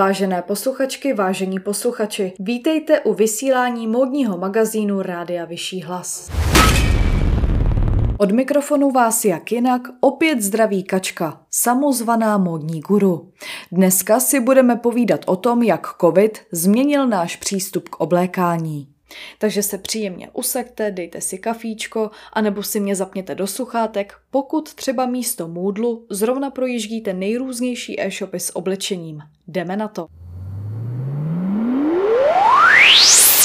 Vážené posluchačky, vážení posluchači, vítejte u vysílání módního magazínu Rádia Vyšší hlas. Od mikrofonu vás jak jinak opět zdraví kačka, samozvaná módní guru. Dneska si budeme povídat o tom, jak covid změnil náš přístup k oblékání. Takže se příjemně usekte, dejte si kafíčko, anebo si mě zapněte do sluchátek, pokud třeba místo Moodlu zrovna projíždíte nejrůznější e-shopy s oblečením. Jdeme na to.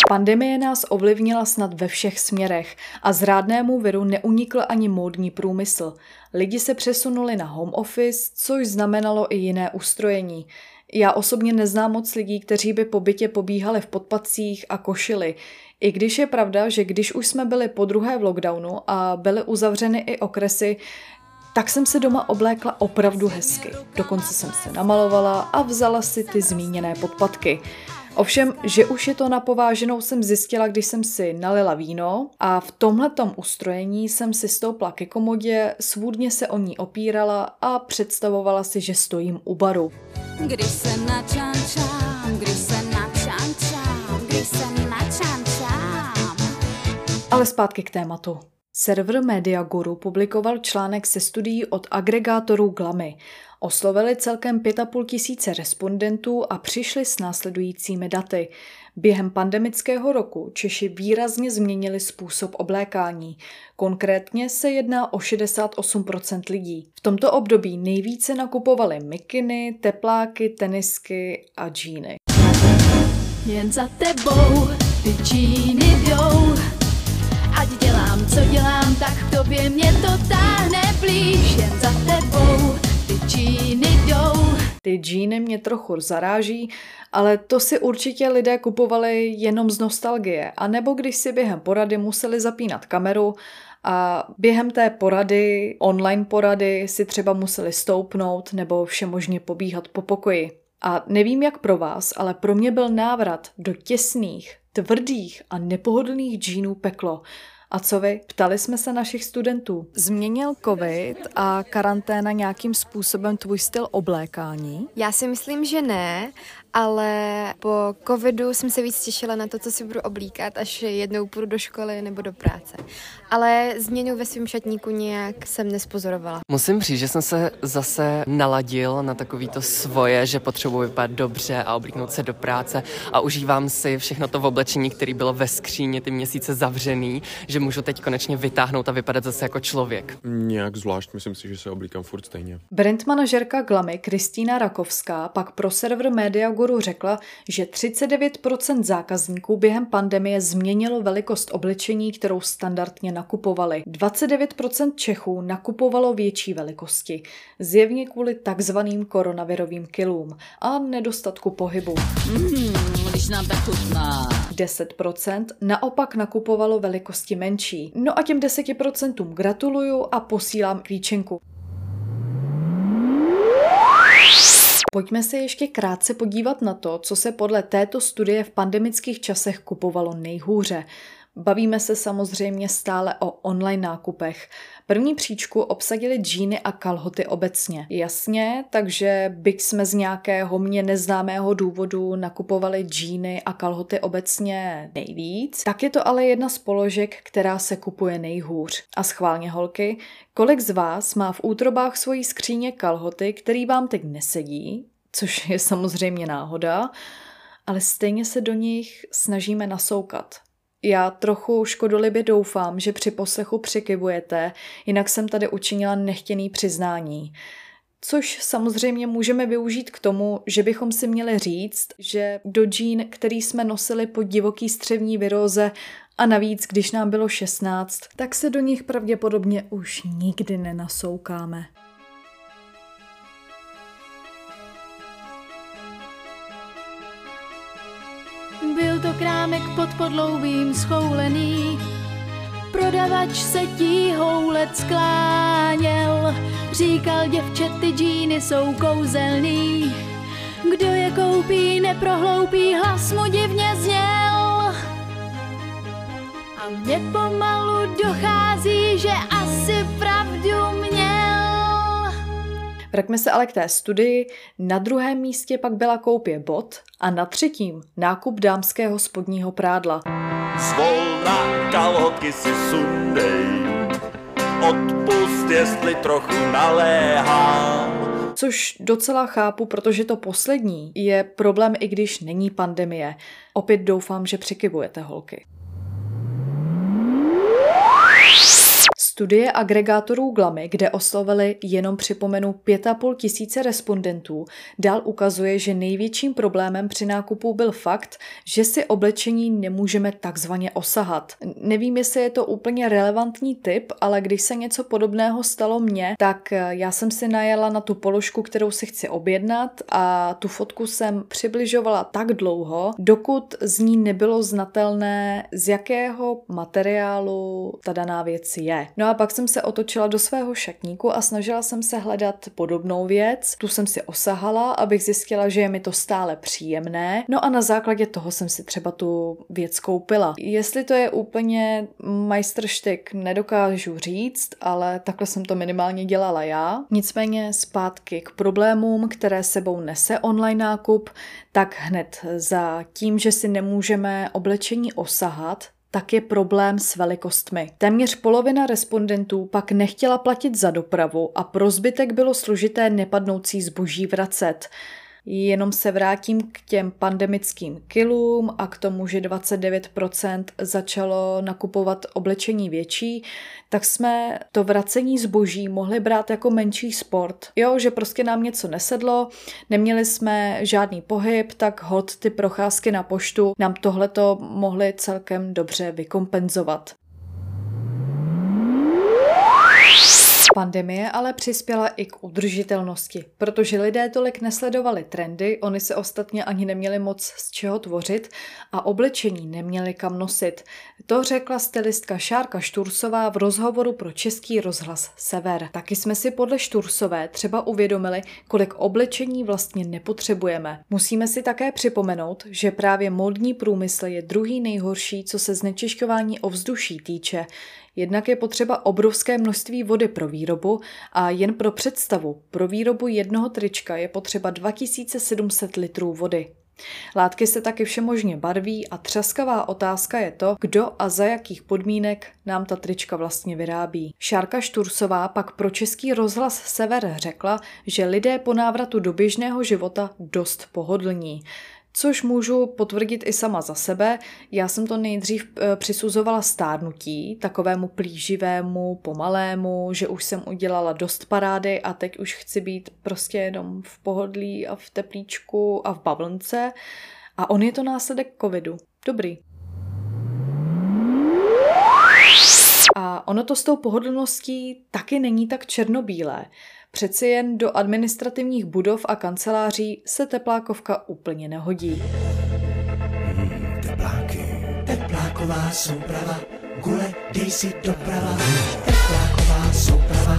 Pandemie nás ovlivnila snad ve všech směrech a zrádnému viru neunikl ani módní průmysl. Lidi se přesunuli na home office, což znamenalo i jiné ustrojení. Já osobně neznám moc lidí, kteří by po bytě pobíhali v podpacích a košili. I když je pravda, že když už jsme byli po druhé v lockdownu a byly uzavřeny i okresy, tak jsem se doma oblékla opravdu hezky. Dokonce jsem se namalovala a vzala si ty zmíněné podpatky. Ovšem, že už je to na pováženou jsem zjistila, když jsem si nalila víno a v tomhletom ustrojení jsem si stoupla ke komodě, svůdně se o ní opírala a představovala si, že stojím u baru. Když se načančám, když se načančám, když se načančám. Ale zpátky k tématu. Server Media Guru publikoval článek se studií od agregátorů Glamy. Oslovili celkem 5,5 tisíce respondentů a přišli s následujícími daty. Během pandemického roku Češi výrazně změnili způsob oblékání. Konkrétně se jedná o 68% lidí. V tomto období nejvíce nakupovali mikiny, tepláky, tenisky a džíny. Jen za tebou ty džíny tobě mě to táhne blíž. Jen za tebou džíny jdou. Ty džíny mě trochu zaráží, ale to si určitě lidé kupovali jenom z nostalgie, a nebo když si během porady museli zapínat kameru a během té porady, online porady, si třeba museli stoupnout nebo všemožně pobíhat po pokoji. A nevím jak pro vás, ale pro mě byl návrat do těsných, tvrdých a nepohodlných džínů peklo. A co vy? Ptali jsme se našich studentů. Změnil covid a karanténa nějakým způsobem tvůj styl oblékání? Já si myslím, že ne, ale po covidu jsem se víc těšila na to, co si budu oblíkat, až jednou půjdu do školy nebo do práce. Ale změnu ve svém šatníku nějak jsem nespozorovala. Musím říct, že jsem se zase naladil na takový to svoje, že potřebuji vypadat dobře a oblíknout se do práce a užívám si všechno to v oblečení, které bylo ve skříni ty měsíce zavřený, že můžu teď konečně vytáhnout a vypadat zase jako člověk. Nějak zvlášť, myslím si, že se oblíkám furt stejně. Brand manažerka Glamy Kristýna Rakovská pak pro server Media Guru řekla, že 39% zákazníků během pandemie změnilo velikost oblečení, kterou standardně nakupovali. 29% Čechů nakupovalo větší velikosti, zjevně kvůli takzvaným koronavirovým kilům a nedostatku pohybu. Mm, když nám tak chutná. 10% naopak nakupovalo velikosti menší. No a těm 10% gratuluju a posílám klíčenku. Pojďme se ještě krátce podívat na to, co se podle této studie v pandemických časech kupovalo nejhůře. Bavíme se samozřejmě stále o online nákupech. První příčku obsadili džíny a kalhoty obecně. Jasně, takže byť jsme z nějakého mě neznámého důvodu nakupovali džíny a kalhoty obecně nejvíc, tak je to ale jedna z položek, která se kupuje nejhůř. A schválně holky, kolik z vás má v útrobách svojí skříně kalhoty, který vám teď nesedí, což je samozřejmě náhoda, ale stejně se do nich snažíme nasoukat. Já trochu škodolibě doufám, že při poslechu přikivujete, jinak jsem tady učinila nechtěný přiznání. Což samozřejmě můžeme využít k tomu, že bychom si měli říct, že do džín, který jsme nosili pod divoký střevní viróze a navíc, když nám bylo 16, tak se do nich pravděpodobně už nikdy nenasoukáme. Byl to krámek pod podloubím schoulený, prodavač se tíhoulet skláněl, říkal děvče, ty džíny jsou kouzelný, kdo je koupí, neprohloupí, hlas mu divně zněl. A mně pomalu dochází, že asi pravdu měl. Vraťme se ale k té studii. Na druhém místě pak byla koupě bot a na třetím nákup dámského spodního prádla. Zvolna kalhotky si sundej, odpust, jestli trochu naléhám. Což docela chápu, protože to poslední je problém, i když není pandemie. Opět doufám, že přikivujete holky. Studie agregátorů Glamy, kde oslovili jenom připomenu 5,5 tisíce respondentů, dál ukazuje, že největším problémem při nákupu byl fakt, že si oblečení nemůžeme takzvaně osahat. Nevím, jestli je to úplně relevantní tip, ale když se něco podobného stalo mně, tak já jsem si najela na tu položku, kterou si chci objednat a tu fotku jsem přibližovala tak dlouho, dokud z ní nebylo znatelné, z jakého materiálu ta daná věc je. No a pak jsem se otočila do svého šatníku a snažila jsem se hledat podobnou věc. Tu jsem si osahala, abych zjistila, že je mi to stále příjemné. No a na základě toho jsem si třeba tu věc koupila. Jestli to je úplně majstrštyk, nedokážu říct, ale takhle jsem to minimálně dělala já. Nicméně zpátky k problémům, které sebou nese online nákup, tak hned za tím, že si nemůžeme oblečení osahat, tak je problém s velikostmi. Téměř polovina respondentů pak nechtěla platit za dopravu a pro zbytek bylo složité nepadnoucí zboží vracet. Jenom se vrátím k těm pandemickým kilům a k tomu, že 29% začalo nakupovat oblečení větší, tak jsme to vracení zboží mohli brát jako menší sport. Jo, že prostě nám něco nesedlo, neměli jsme žádný pohyb, tak hod ty procházky na poštu nám tohleto mohly celkem dobře vykompenzovat. Pandemie ale přispěla i k udržitelnosti, protože lidé tolik nesledovali trendy, oni se ostatně ani neměli moc z čeho tvořit a oblečení neměli kam nosit. To řekla stylistka Šárka Štursová v rozhovoru pro Český rozhlas Sever. Taky jsme si podle Štursové třeba uvědomili, kolik oblečení vlastně nepotřebujeme. Musíme si také připomenout, že právě módní průmysl je druhý nejhorší, co se znečišťování ovzduší týče. Jednak je potřeba obrovské množství vody pro výrobu a jen pro představu, pro výrobu jednoho trička je potřeba 2700 litrů vody. Látky se taky všemožně barví a třaskavá otázka je to, kdo a za jakých podmínek nám ta trička vlastně vyrábí. Šárka Štursová pak pro český rozhlas Sever řekla, že lidé po návratu do běžného života dost pohodlní což můžu potvrdit i sama za sebe. Já jsem to nejdřív eh, přisuzovala stárnutí, takovému plíživému, pomalému, že už jsem udělala dost parády a teď už chci být prostě jenom v pohodlí a v teplíčku a v bavlnce. A on je to následek covidu. Dobrý. A ono to s tou pohodlností taky není tak černobílé. Přeci jen do administrativních budov a kanceláří se teplákovka úplně nehodí. Hmm, tepláky. Tepláková souprava, gule, dej si doprava. Tepláková souprava,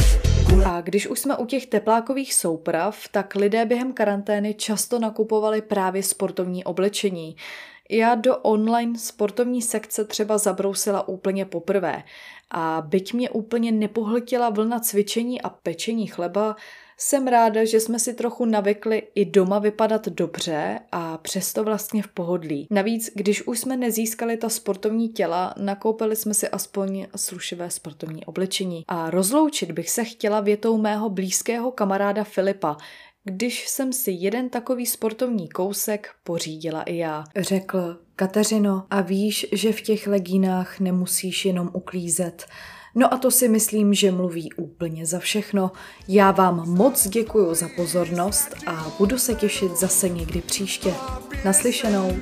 a když už jsme u těch teplákových souprav, tak lidé během karantény často nakupovali právě sportovní oblečení. Já do online sportovní sekce třeba zabrousila úplně poprvé a byť mě úplně nepohltila vlna cvičení a pečení chleba, jsem ráda, že jsme si trochu navykli i doma vypadat dobře a přesto vlastně v pohodlí. Navíc, když už jsme nezískali ta sportovní těla, nakoupili jsme si aspoň slušivé sportovní oblečení. A rozloučit bych se chtěla větou mého blízkého kamaráda Filipa, když jsem si jeden takový sportovní kousek pořídila i já. Řekl, Kateřino, a víš, že v těch legínách nemusíš jenom uklízet. No a to si myslím, že mluví úplně za všechno. Já vám moc děkuji za pozornost a budu se těšit zase někdy příště. Naslyšenou.